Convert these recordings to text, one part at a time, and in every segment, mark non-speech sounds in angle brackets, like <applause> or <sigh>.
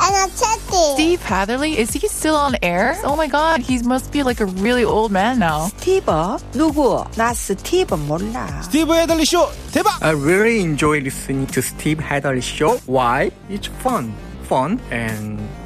energetic. Steve Hatherley, is he still on air? Oh my god, he must be like a really old man now. 스티브? 누구? 나 스티브 몰라. 스티브 헤들리 쇼 대박! I really enjoy listening to Steve Hadley show. Why? It's fun, fun, and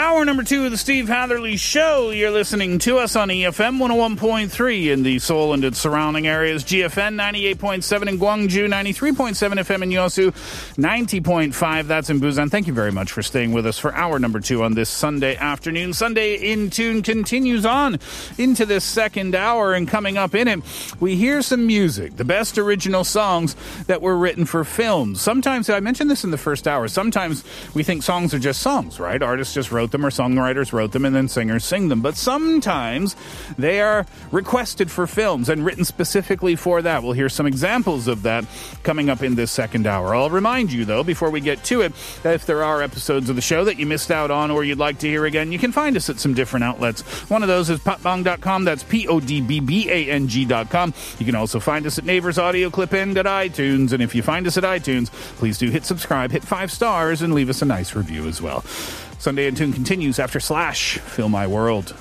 Hour number two of the Steve Hatherley Show. You're listening to us on EFM 101.3 in the Seoul and its surrounding areas, GFN 98.7 in Gwangju, 93.7 FM in Yosu, 90.5 that's in Busan. Thank you very much for staying with us for hour number two on this Sunday afternoon. Sunday in Tune continues on into this second hour, and coming up in it, we hear some music, the best original songs that were written for films. Sometimes, I mentioned this in the first hour, sometimes we think songs are just songs, right? Artists just wrote them or songwriters wrote them and then singers sing them. But sometimes they are requested for films and written specifically for that. We'll hear some examples of that coming up in this second hour. I'll remind you, though, before we get to it, that if there are episodes of the show that you missed out on or you'd like to hear again, you can find us at some different outlets. One of those is podbbang.com. That's P O D B B A N G.com. You can also find us at Naver's Audio Clip In at iTunes. And if you find us at iTunes, please do hit subscribe, hit five stars, and leave us a nice review as well. Sunday in Tune continues after Slash, Fill My World.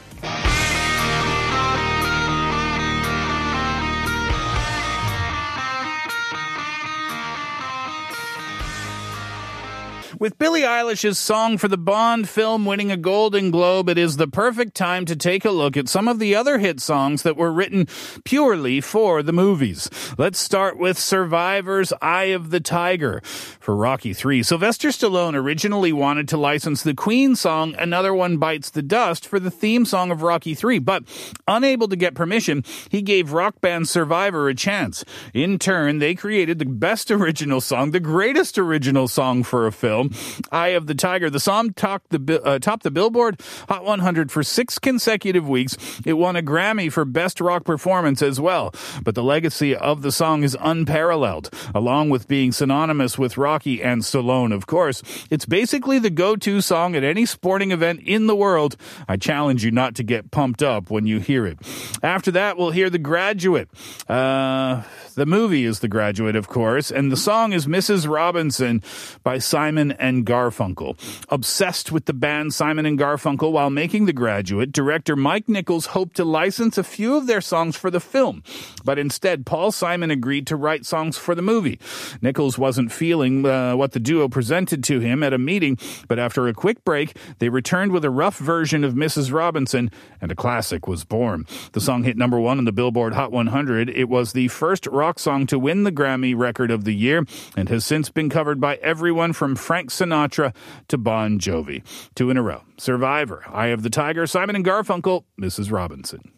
With Billie Eilish's song for the Bond film winning a Golden Globe, it is the perfect time to take a look at some of the other hit songs that were written purely for the movies. Let's start with Survivor's Eye of the Tiger for Rocky 3. Sylvester Stallone originally wanted to license the Queen song Another One Bites the Dust for the theme song of Rocky 3, but unable to get permission, he gave rock band Survivor a chance. In turn, they created the best <laughs> original song, the greatest original song for a film, Eye of the Tiger. The song topped the, uh, topped the Billboard Hot 100 for six consecutive weeks. It won a Grammy for Best Rock Performance as well. But the legacy of the song is unparalleled, along with being synonymous with Rocky and Stallone, of course. It's basically the go-to song at any sporting event in the world. I challenge you not to get pumped up when you hear it. After that, we'll hear The Graduate. Uh, the movie is The Graduate, of course, and the song is Mrs. Robinson by Simon and Garfunkel. Obsessed with the band Simon and Garfunkel while making The Graduate, director Mike Nichols hoped to license a few of their songs for the film, but instead Paul Simon agreed to write songs for the movie. Nichols wasn't feeling uh, what the duo presented to him at a meeting, but after a quick break, they returned with a rough version of Mrs. Robinson, and a classic was born. The song hit number one on the Billboard Hot 100. It was the first rock song to win the Grammy Record of the Year and has since been covered by everyone from Frank Sinatra to Bon Jovi. Two in a row. Survivor, Eye of the Tiger, Simon and Garfunkel, Mrs. Robinson.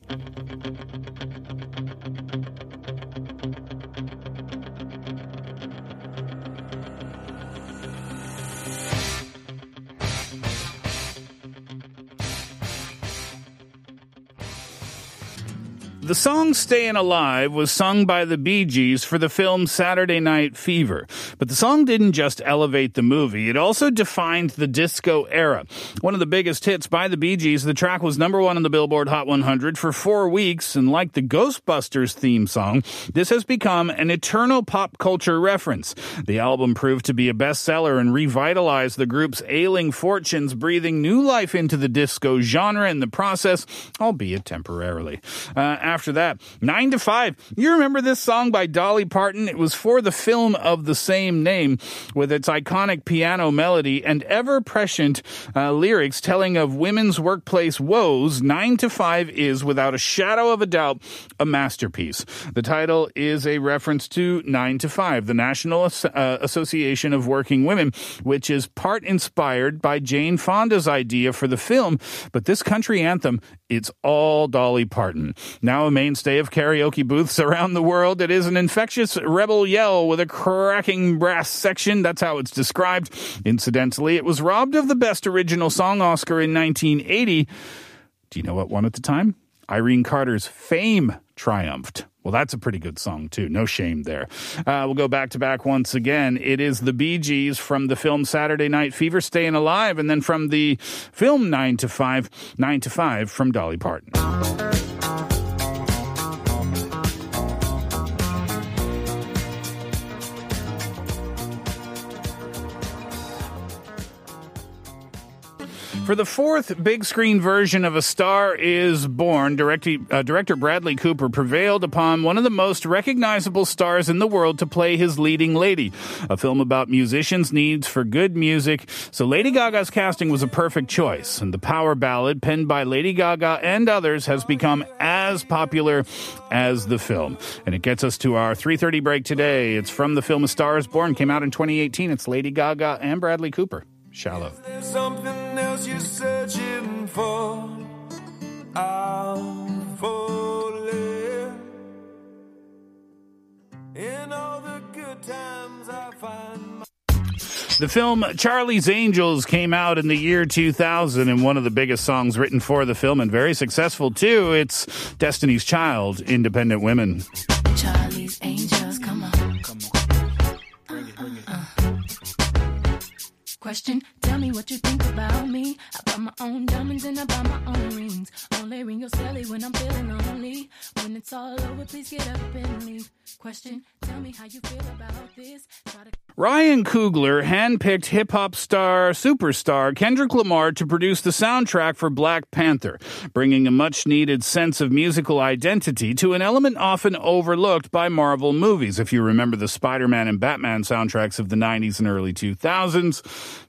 The song Stayin' Alive was sung by the Bee Gees for the film Saturday Night Fever. But the song didn't just elevate the movie, it also defined the disco era. One of the biggest hits by the Bee Gees, the track was number one on the Billboard Hot 100 for four weeks, and like the Ghostbusters theme song, this has become an eternal pop culture reference. The album proved to be a bestseller and revitalized the group's ailing fortunes, breathing new life into the disco genre in the process, albeit temporarily. Uh, after that, 9 to 5. You remember this song by Dolly Parton? It was for the film of the same name with its iconic piano melody and ever prescient uh, lyrics telling of women's workplace woes. 9 to 5 is, without a shadow of a doubt, a masterpiece. The title is a reference to 9 to 5, the National uh, Association of Working Women, which is part inspired by Jane Fonda's idea for the film. But this country anthem, it's all Dolly Parton. Now a mainstay of karaoke booths <laughs> around the world. It is an infectious rebel yell with a cracking brass section. That's how it's described. Incidentally, it was robbed of the Best Original Song Oscar in 1980. Do you know what won at the time? Irene Cara's Fame triumphed. Well, that's a pretty good song, too. No shame there. Uh, we'll go back to back once again. It is the Bee Gees from the film Saturday Night Fever, Staying Alive, and then from the film 9 to 5, 9 to 5 from Dolly Parton. For the fourth big screen version of A Star is Born, director, uh, director Bradley Cooper prevailed upon one of the most recognizable stars in the world to play his leading lady. A film about musicians' needs for good music. So Lady Gaga's casting was a perfect choice. And the power ballad penned by Lady Gaga and others has become as popular as the film. And it gets us to our 3.30 break today. It's from the film A Star is Born, came out in 2018. It's Lady Gaga and Bradley Cooper. Shallow. The times I find The film Charlie's Angels came out in the year 2000 and one of the biggest songs written for the film and very successful too. It's Destiny's Child, Independent Women. Charlie's Angels, come on. Uh, Question, tell me what you think about me. I buy my own diamonds and I buy my own rings. Only ring your celly when I'm feeling lonely. When it's all over, please get up and leave. Question, tell me how you feel about this. To Ryan Coogler handpicked hip hop star superstar Kendrick Lamar to produce the soundtrack for Black Panther, bringing a much needed sense of musical identity to an element often overlooked by Marvel movies. If you remember the Spider Man and Batman soundtracks of the 90s and early 2000s,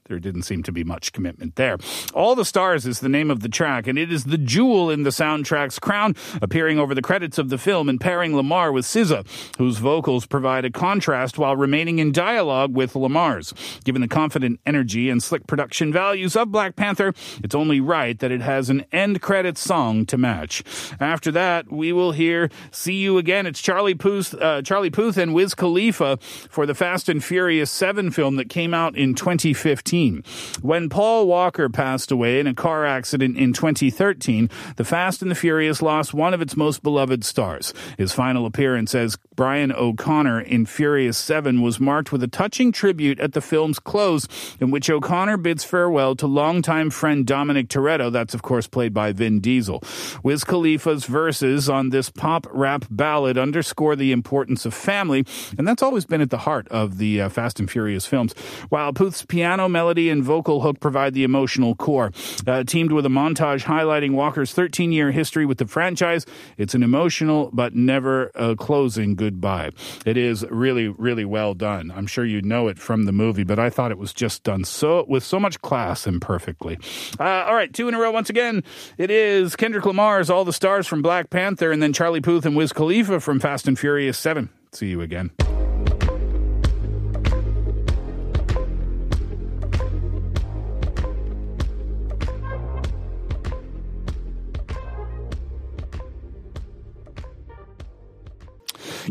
there didn't seem to be much commitment there. All the Stars is the name of the track, and it is the jewel in the soundtrack's crown, appearing over the credits of the film and pairing Lamar with SZA, whose vocals provide a contrast while remaining in dialogue with Lamar's. Given the confident energy and slick production values of Black Panther, it's only right that it has an end credits song to match. After that, we will hear "See You Again." It's Charlie Puth, uh, Charlie Puth and Wiz Khalifa for the Fast and Furious 7 film that came out in 2015. When Paul Walker passed away in a car accident in 2013, the Fast and the Furious lost one of its most beloved stars. His final appearance as Brian O'Connor in Furious 7 was marked with a touching tribute at the film's close, in which O'Connor bids farewell to longtime friend Dominic Toretto, that's of course played by Vin Diesel. Wiz Khalifa's verses on this pop rap ballad underscore the importance of family, and that's always been at the heart of the uh, Fast and Furious films. While Puth's piano melody and hook provide the emotional core, uh, teamed with a montage highlighting Walker's 13 year history with the franchise, it's an emotional but never a closing goodbye. It is really, really well done. I'm sure you know it from the movie, but I thought it was just done so with so much class and perfectly. Uh, all right, two in a row once again. It is Kendrick Lamar's All the Stars from Black Panther, and then Charlie Puth and Wiz Khalifa from Fast and Furious 7. See you again.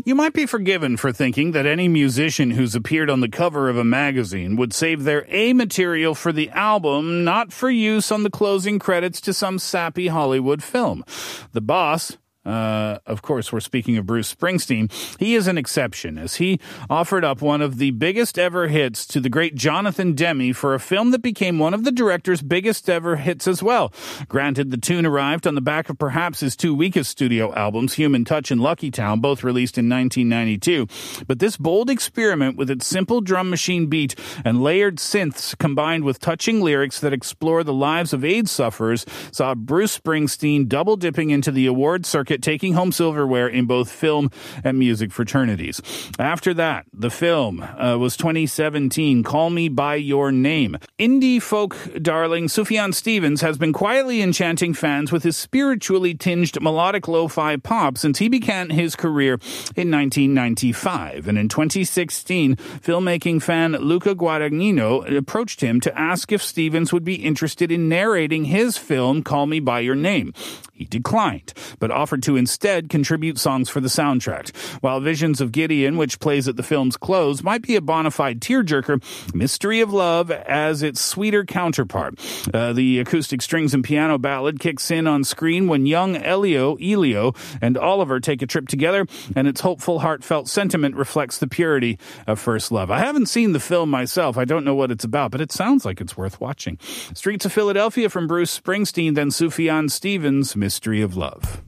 You might be forgiven for thinking that any musician who's appeared on the cover of a magazine would save their A material for the album, not for use on the closing credits to some sappy Hollywood film. The boss, uh, of course, we're speaking of Bruce Springsteen. He is an exception as he offered up one of the biggest ever hits to the great Jonathan Demme for a film that became one of the director's biggest ever hits as well. Granted, the tune arrived on the back of perhaps his two weakest studio albums, Human Touch and Lucky Town, both released in 1992. But this bold experiment with its simple drum machine beat and layered synths combined with touching lyrics that explore the lives of AIDS sufferers saw Bruce Springsteen double dipping into the award circuit taking home silverware in both film and music fraternities. After that, the film uh, was 2017, Call Me By Your Name. Indie folk darling Sufjan Stevens has been quietly enchanting fans with his spiritually tinged melodic lo-fi pop since he began his career in 1995. And in 2016, filmmaking fan Luca Guadagnino approached him to ask if Stevens would be interested in narrating his film, Call Me By Your Name. He declined, but offered to instead contribute songs for the soundtrack. While Visions of Gideon, which plays at the film's close, might be a bona fide tearjerker, Mystery of Love as its sweeter counterpart. Uh, the acoustic strings and piano ballad kicks in on screen when young Elio, Elio, and Oliver take a trip together, and its hopeful, heartfelt sentiment reflects the purity of first love. I haven't seen the film myself. I don't know what it's about, but it sounds like it's worth watching. Streets of Philadelphia from Bruce Springsteen, then Sufjan Stevens' Mystery of Love.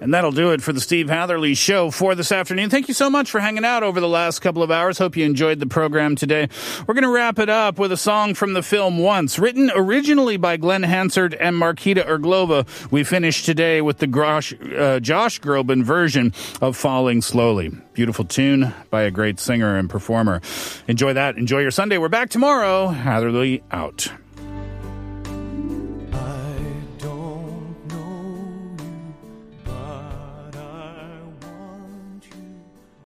And that'll do it for the Steve Hatherley Show for this afternoon. Thank you so much for hanging out over the last couple of hours. Hope you enjoyed the program today. We're going to wrap it up with a song from the film Once, written originally by Glen Hansard and Markéta Irglová. We finished today with the Grosh, uh, Josh Groban version of Falling Slowly. Beautiful tune by a great singer and performer. Enjoy that. Enjoy your Sunday. We're back tomorrow. Hatherley out.